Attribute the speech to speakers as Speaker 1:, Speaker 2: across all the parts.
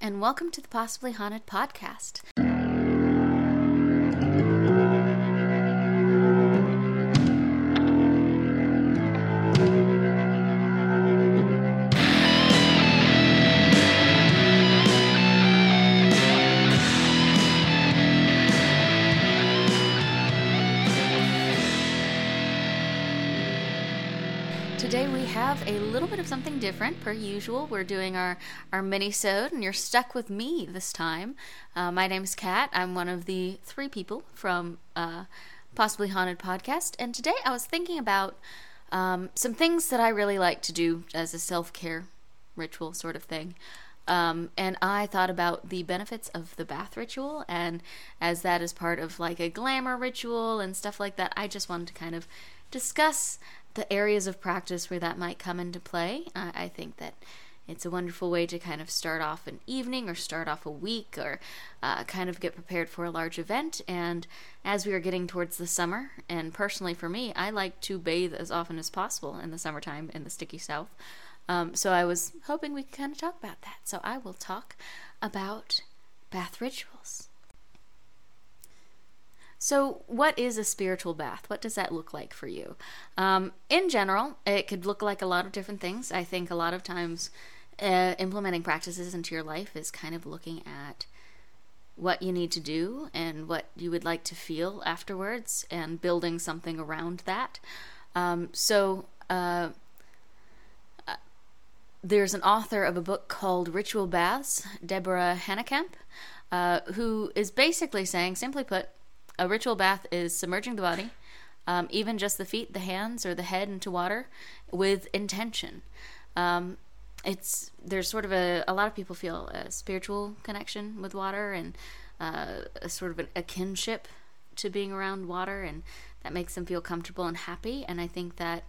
Speaker 1: and welcome to the Possibly Haunted podcast. Today we have a little bit of something different per usual. We're doing our, our mini-sode and you're stuck with me this time. Uh, my name's Kat. I'm one of the three people from uh, Possibly Haunted Podcast. And today I was thinking about um, some things that I really like to do as a self-care ritual sort of thing. Um, and I thought about the benefits of the bath ritual, and as that is part of like a glamour ritual and stuff like that, I just wanted to kind of discuss the areas of practice where that might come into play. I think that it's a wonderful way to kind of start off an evening or start off a week or uh, kind of get prepared for a large event. And as we are getting towards the summer, and personally for me, I like to bathe as often as possible in the summertime in the sticky south. Um, so I was hoping we could kind of talk about that. So I will talk about bath rituals. So, what is a spiritual bath? What does that look like for you? Um, in general, it could look like a lot of different things. I think a lot of times uh, implementing practices into your life is kind of looking at what you need to do and what you would like to feel afterwards and building something around that. Um, so, uh, uh there's an author of a book called Ritual Baths, Deborah Hanekamp, uh, who is basically saying, simply put, a ritual bath is submerging the body, um, even just the feet, the hands, or the head into water with intention. Um, it's there's sort of a a lot of people feel a spiritual connection with water and uh, a sort of an, a kinship to being around water, and that makes them feel comfortable and happy. And I think that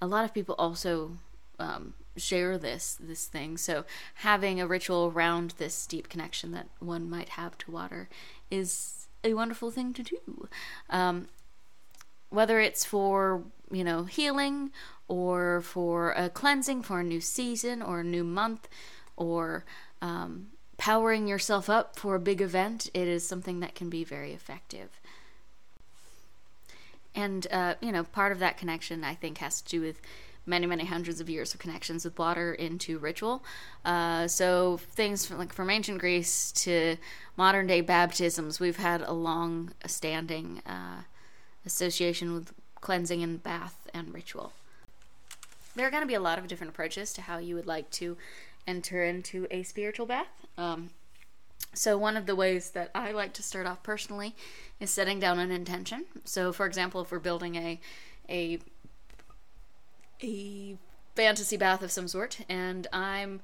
Speaker 1: a lot of people also um, share this this thing. So having a ritual around this deep connection that one might have to water is a wonderful thing to do. Um, whether it's for, you know, healing or for a cleansing for a new season or a new month or um, powering yourself up for a big event, it is something that can be very effective. And, uh, you know, part of that connection, I think, has to do with many, many hundreds of years of connections with water into ritual. Uh, so things from, like from ancient Greece to modern day baptisms, we've had a long standing uh, association with cleansing and bath and ritual. There are going to be a lot of different approaches to how you would like to enter into a spiritual bath. Um, so, one of the ways that I like to start off personally is setting down an intention. So, for example, if we're building a a a fantasy bath of some sort, and I'm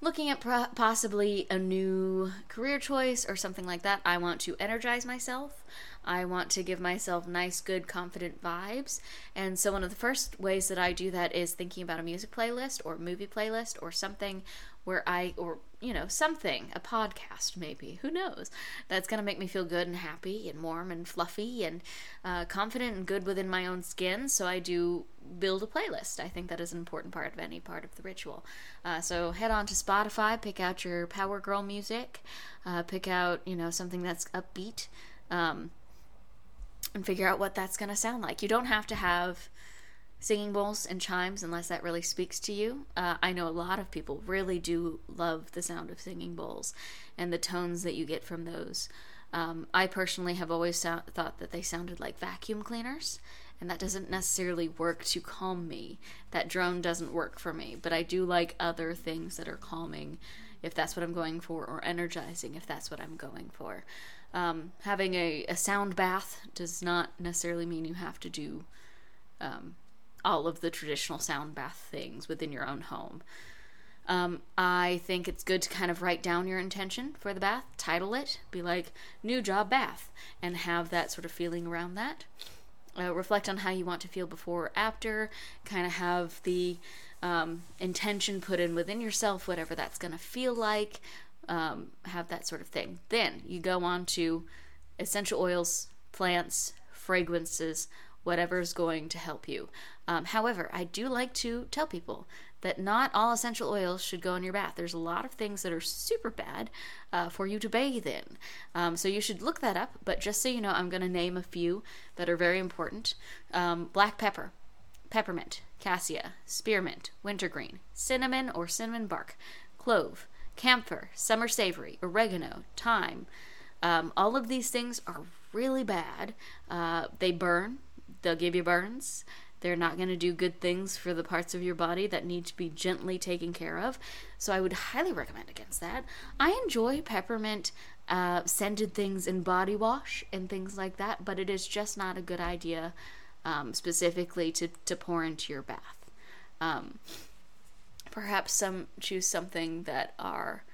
Speaker 1: looking at pro- possibly a new career choice or something like that. I want to energize myself. I want to give myself nice, good, confident vibes. And so, one of the first ways that I do that is thinking about a music playlist or movie playlist or something where I, or, you know, something, a podcast maybe, who knows, that's going to make me feel good and happy and warm and fluffy and uh, confident and good within my own skin. So, I do build a playlist. I think that is an important part of any part of the ritual. Uh, so, head on to Spotify, pick out your Power Girl music, uh, pick out, you know, something that's upbeat. Um, and figure out what that's going to sound like. You don't have to have singing bowls and chimes unless that really speaks to you. Uh, I know a lot of people really do love the sound of singing bowls and the tones that you get from those. Um, I personally have always so- thought that they sounded like vacuum cleaners, and that doesn't necessarily work to calm me. That drone doesn't work for me, but I do like other things that are calming if that's what I'm going for, or energizing if that's what I'm going for. Um, having a, a sound bath does not necessarily mean you have to do um, all of the traditional sound bath things within your own home. Um, I think it's good to kind of write down your intention for the bath, title it, be like, new job bath, and have that sort of feeling around that. Uh, reflect on how you want to feel before or after, kind of have the um, intention put in within yourself, whatever that's going to feel like, um, have that sort of thing. Then you go on to essential oils, plants, fragrances, whatever is going to help you. Um, however, I do like to tell people that not all essential oils should go in your bath. There's a lot of things that are super bad uh, for you to bathe in. Um, so you should look that up. But just so you know, I'm going to name a few that are very important um, black pepper, peppermint, cassia, spearmint, wintergreen, cinnamon or cinnamon bark, clove, camphor, summer savory, oregano, thyme. Um, all of these things are really bad. Uh, they burn, they'll give you burns. They're not going to do good things for the parts of your body that need to be gently taken care of. So I would highly recommend against that. I enjoy peppermint uh, scented things in body wash and things like that, but it is just not a good idea um, specifically to, to pour into your bath. Um, perhaps some choose something that are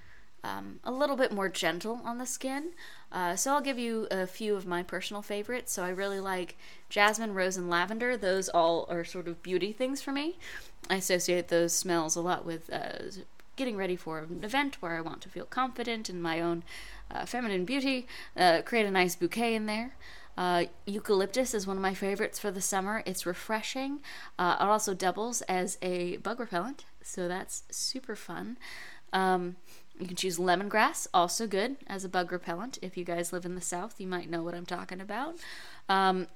Speaker 1: um, a little bit more gentle on the skin. Uh, so I'll give you a few of my personal favorites. So I really like jasmine, rose, and lavender. Those all are sort of beauty things for me. I associate those smells a lot with uh, getting ready for an event where I want to feel confident in my own uh, feminine beauty. Uh, create a nice bouquet in there. Uh, eucalyptus is one of my favorites for the summer. It's refreshing. Uh, it also doubles as a bug repellent, so that's super fun. Um, you can choose lemongrass, also good as a bug repellent. If you guys live in the south, you might know what I'm talking about. Um,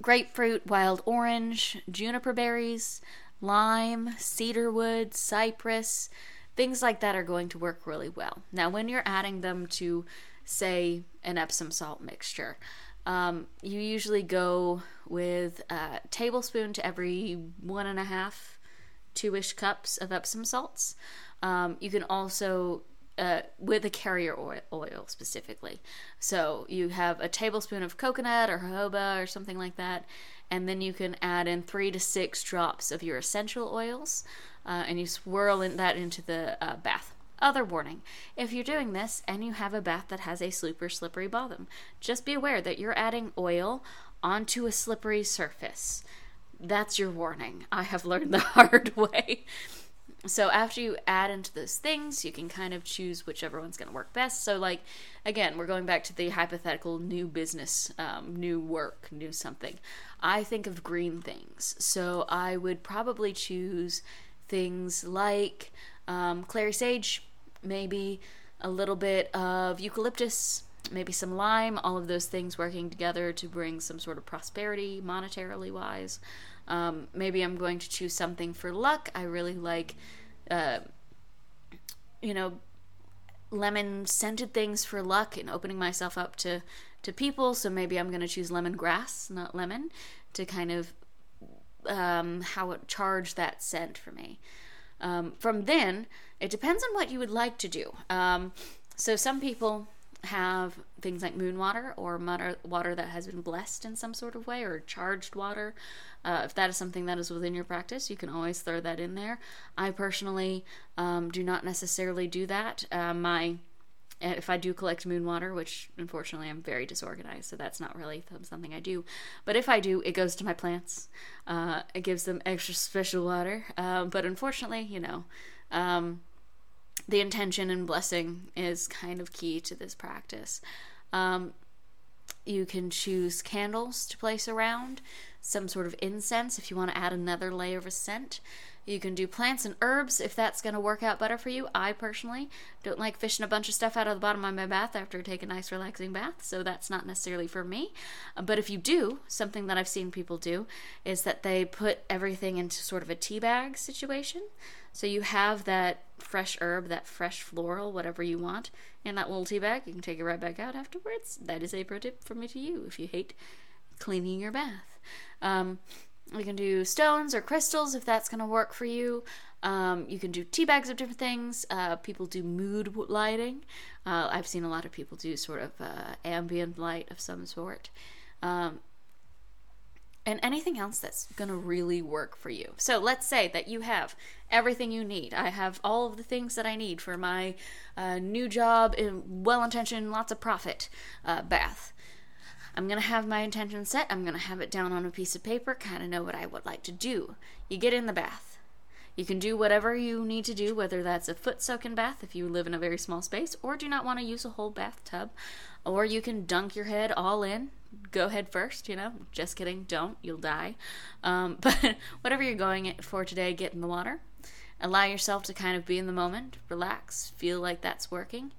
Speaker 1: grapefruit, wild orange, juniper berries, lime, cedarwood, cypress, things like that are going to work really well. Now, when you're adding them to, say, an Epsom salt mixture, um, you usually go with a tablespoon to every one and a half, two ish cups of Epsom salts. Um, you can also uh, with a carrier oil, oil, specifically. So you have a tablespoon of coconut or jojoba or something like that, and then you can add in three to six drops of your essential oils, uh, and you swirl in that into the uh, bath. Other warning if you're doing this and you have a bath that has a super slippery bottom, just be aware that you're adding oil onto a slippery surface. That's your warning. I have learned the hard way. So after you add into those things, you can kind of choose whichever one's going to work best. So, like, again, we're going back to the hypothetical new business, um, new work, new something. I think of green things. So I would probably choose things like um, clary sage, maybe a little bit of eucalyptus, maybe some lime, all of those things working together to bring some sort of prosperity monetarily wise. Um, maybe I'm going to choose something for luck. I really like, uh, you know, lemon scented things for luck and opening myself up to to people. So maybe I'm going to choose lemongrass, not lemon, to kind of um, how it charge that scent for me. Um, from then, it depends on what you would like to do. Um, so some people have things like moon water or water that has been blessed in some sort of way or charged water. Uh, if that is something that is within your practice, you can always throw that in there. I personally um, do not necessarily do that. Uh, my if I do collect moon water, which unfortunately I'm very disorganized, so that's not really something I do. But if I do, it goes to my plants. Uh, it gives them extra special water. Uh, but unfortunately, you know, um, the intention and blessing is kind of key to this practice. Um, you can choose candles to place around, some sort of incense if you want to add another layer of scent. You can do plants and herbs if that's going to work out better for you. I personally don't like fishing a bunch of stuff out of the bottom of my bath after I take a nice relaxing bath, so that's not necessarily for me. But if you do, something that I've seen people do is that they put everything into sort of a tea bag situation. So you have that fresh herb, that fresh floral, whatever you want, in that little tea bag. You can take it right back out afterwards. That is a pro tip from me to you if you hate cleaning your bath. Um, you can do stones or crystals if that's going to work for you. Um, you can do tea bags of different things. Uh, people do mood lighting. Uh, I've seen a lot of people do sort of uh, ambient light of some sort. Um, and anything else that's going to really work for you. So let's say that you have everything you need. I have all of the things that I need for my uh, new job, in well intentioned, lots of profit uh, bath. I'm going to have my intention set. I'm going to have it down on a piece of paper, kind of know what I would like to do. You get in the bath. You can do whatever you need to do, whether that's a foot soaking bath if you live in a very small space, or do not want to use a whole bathtub, or you can dunk your head all in. Go head first, you know. Just kidding. Don't. You'll die. Um, but whatever you're going for today, get in the water. allow yourself to kind of be in the moment, relax, feel like that's working.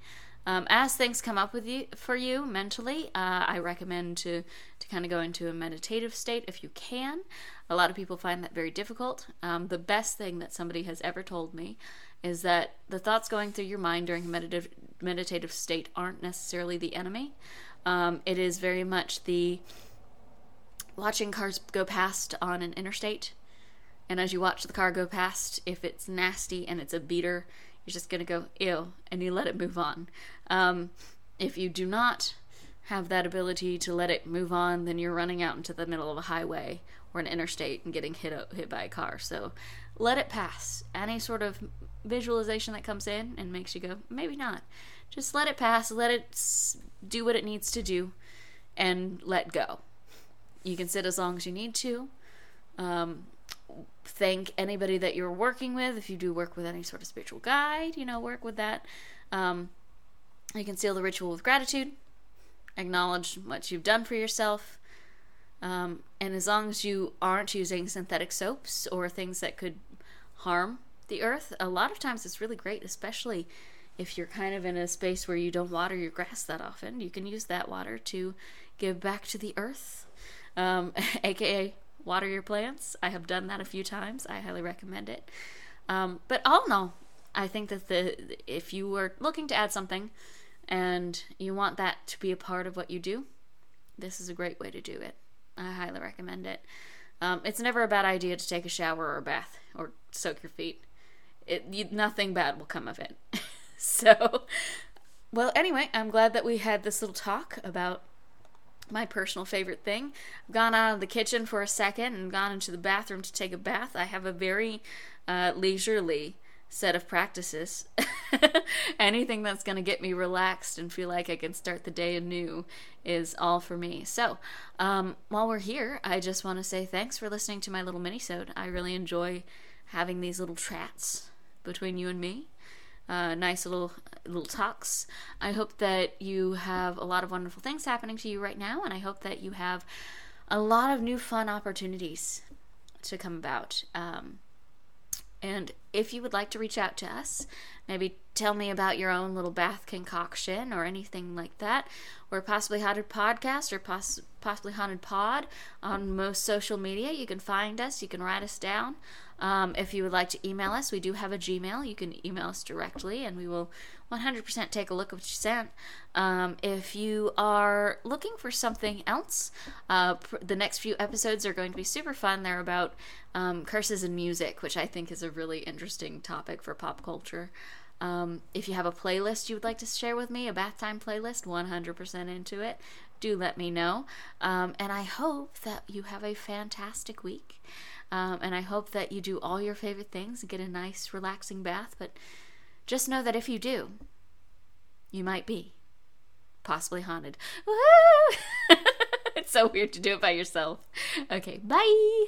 Speaker 1: Um, as things come up with you for you mentally, uh, I recommend to to kind of go into a meditative state if you can. A lot of people find that very difficult. Um, the best thing that somebody has ever told me is that the thoughts going through your mind during a meditative meditative state aren't necessarily the enemy. Um, it is very much the watching cars go past on an interstate, and as you watch the car go past, if it's nasty and it's a beater, you're just gonna go ew, and you let it move on. Um, if you do not have that ability to let it move on, then you're running out into the middle of a highway or an interstate and getting hit hit by a car. So let it pass. Any sort of visualization that comes in and makes you go, maybe not. Just let it pass. Let it do what it needs to do, and let go. You can sit as long as you need to. Um, thank anybody that you're working with. If you do work with any sort of spiritual guide, you know, work with that. Um, you can seal the ritual with gratitude, acknowledge what you've done for yourself. Um, and as long as you aren't using synthetic soaps or things that could harm the earth, a lot of times it's really great, especially if you're kind of in a space where you don't water your grass that often. You can use that water to give back to the earth, um, aka water your plants. I have done that a few times. I highly recommend it. Um, but all in all, I think that the if you were looking to add something and you want that to be a part of what you do, this is a great way to do it. I highly recommend it. Um, it's never a bad idea to take a shower or a bath or soak your feet. It you, nothing bad will come of it. so, well, anyway, I'm glad that we had this little talk about my personal favorite thing. I've gone out of the kitchen for a second and gone into the bathroom to take a bath. I have a very uh, leisurely set of practices. Anything that's going to get me relaxed and feel like I can start the day anew is all for me. So, um, while we're here, I just want to say thanks for listening to my little mini-sode. I really enjoy having these little chats between you and me. Uh, nice little little talks. I hope that you have a lot of wonderful things happening to you right now, and I hope that you have a lot of new fun opportunities to come about. Um, and if you would like to reach out to us, maybe tell me about your own little bath concoction or anything like that, or possibly haunted podcast or poss- possibly haunted pod on most social media. You can find us. You can write us down. Um, if you would like to email us, we do have a Gmail. You can email us directly, and we will 100% take a look at what you sent. Um, if you are looking for something else, uh, pr- the next few episodes are going to be super fun. They're about um, curses and music, which I think is a really interesting topic for pop culture. Um, if you have a playlist you would like to share with me, a bath time playlist, 100% into it, do let me know. Um, and I hope that you have a fantastic week. Um, and I hope that you do all your favorite things and get a nice, relaxing bath. But just know that if you do, you might be possibly haunted. it's so weird to do it by yourself. Okay, bye.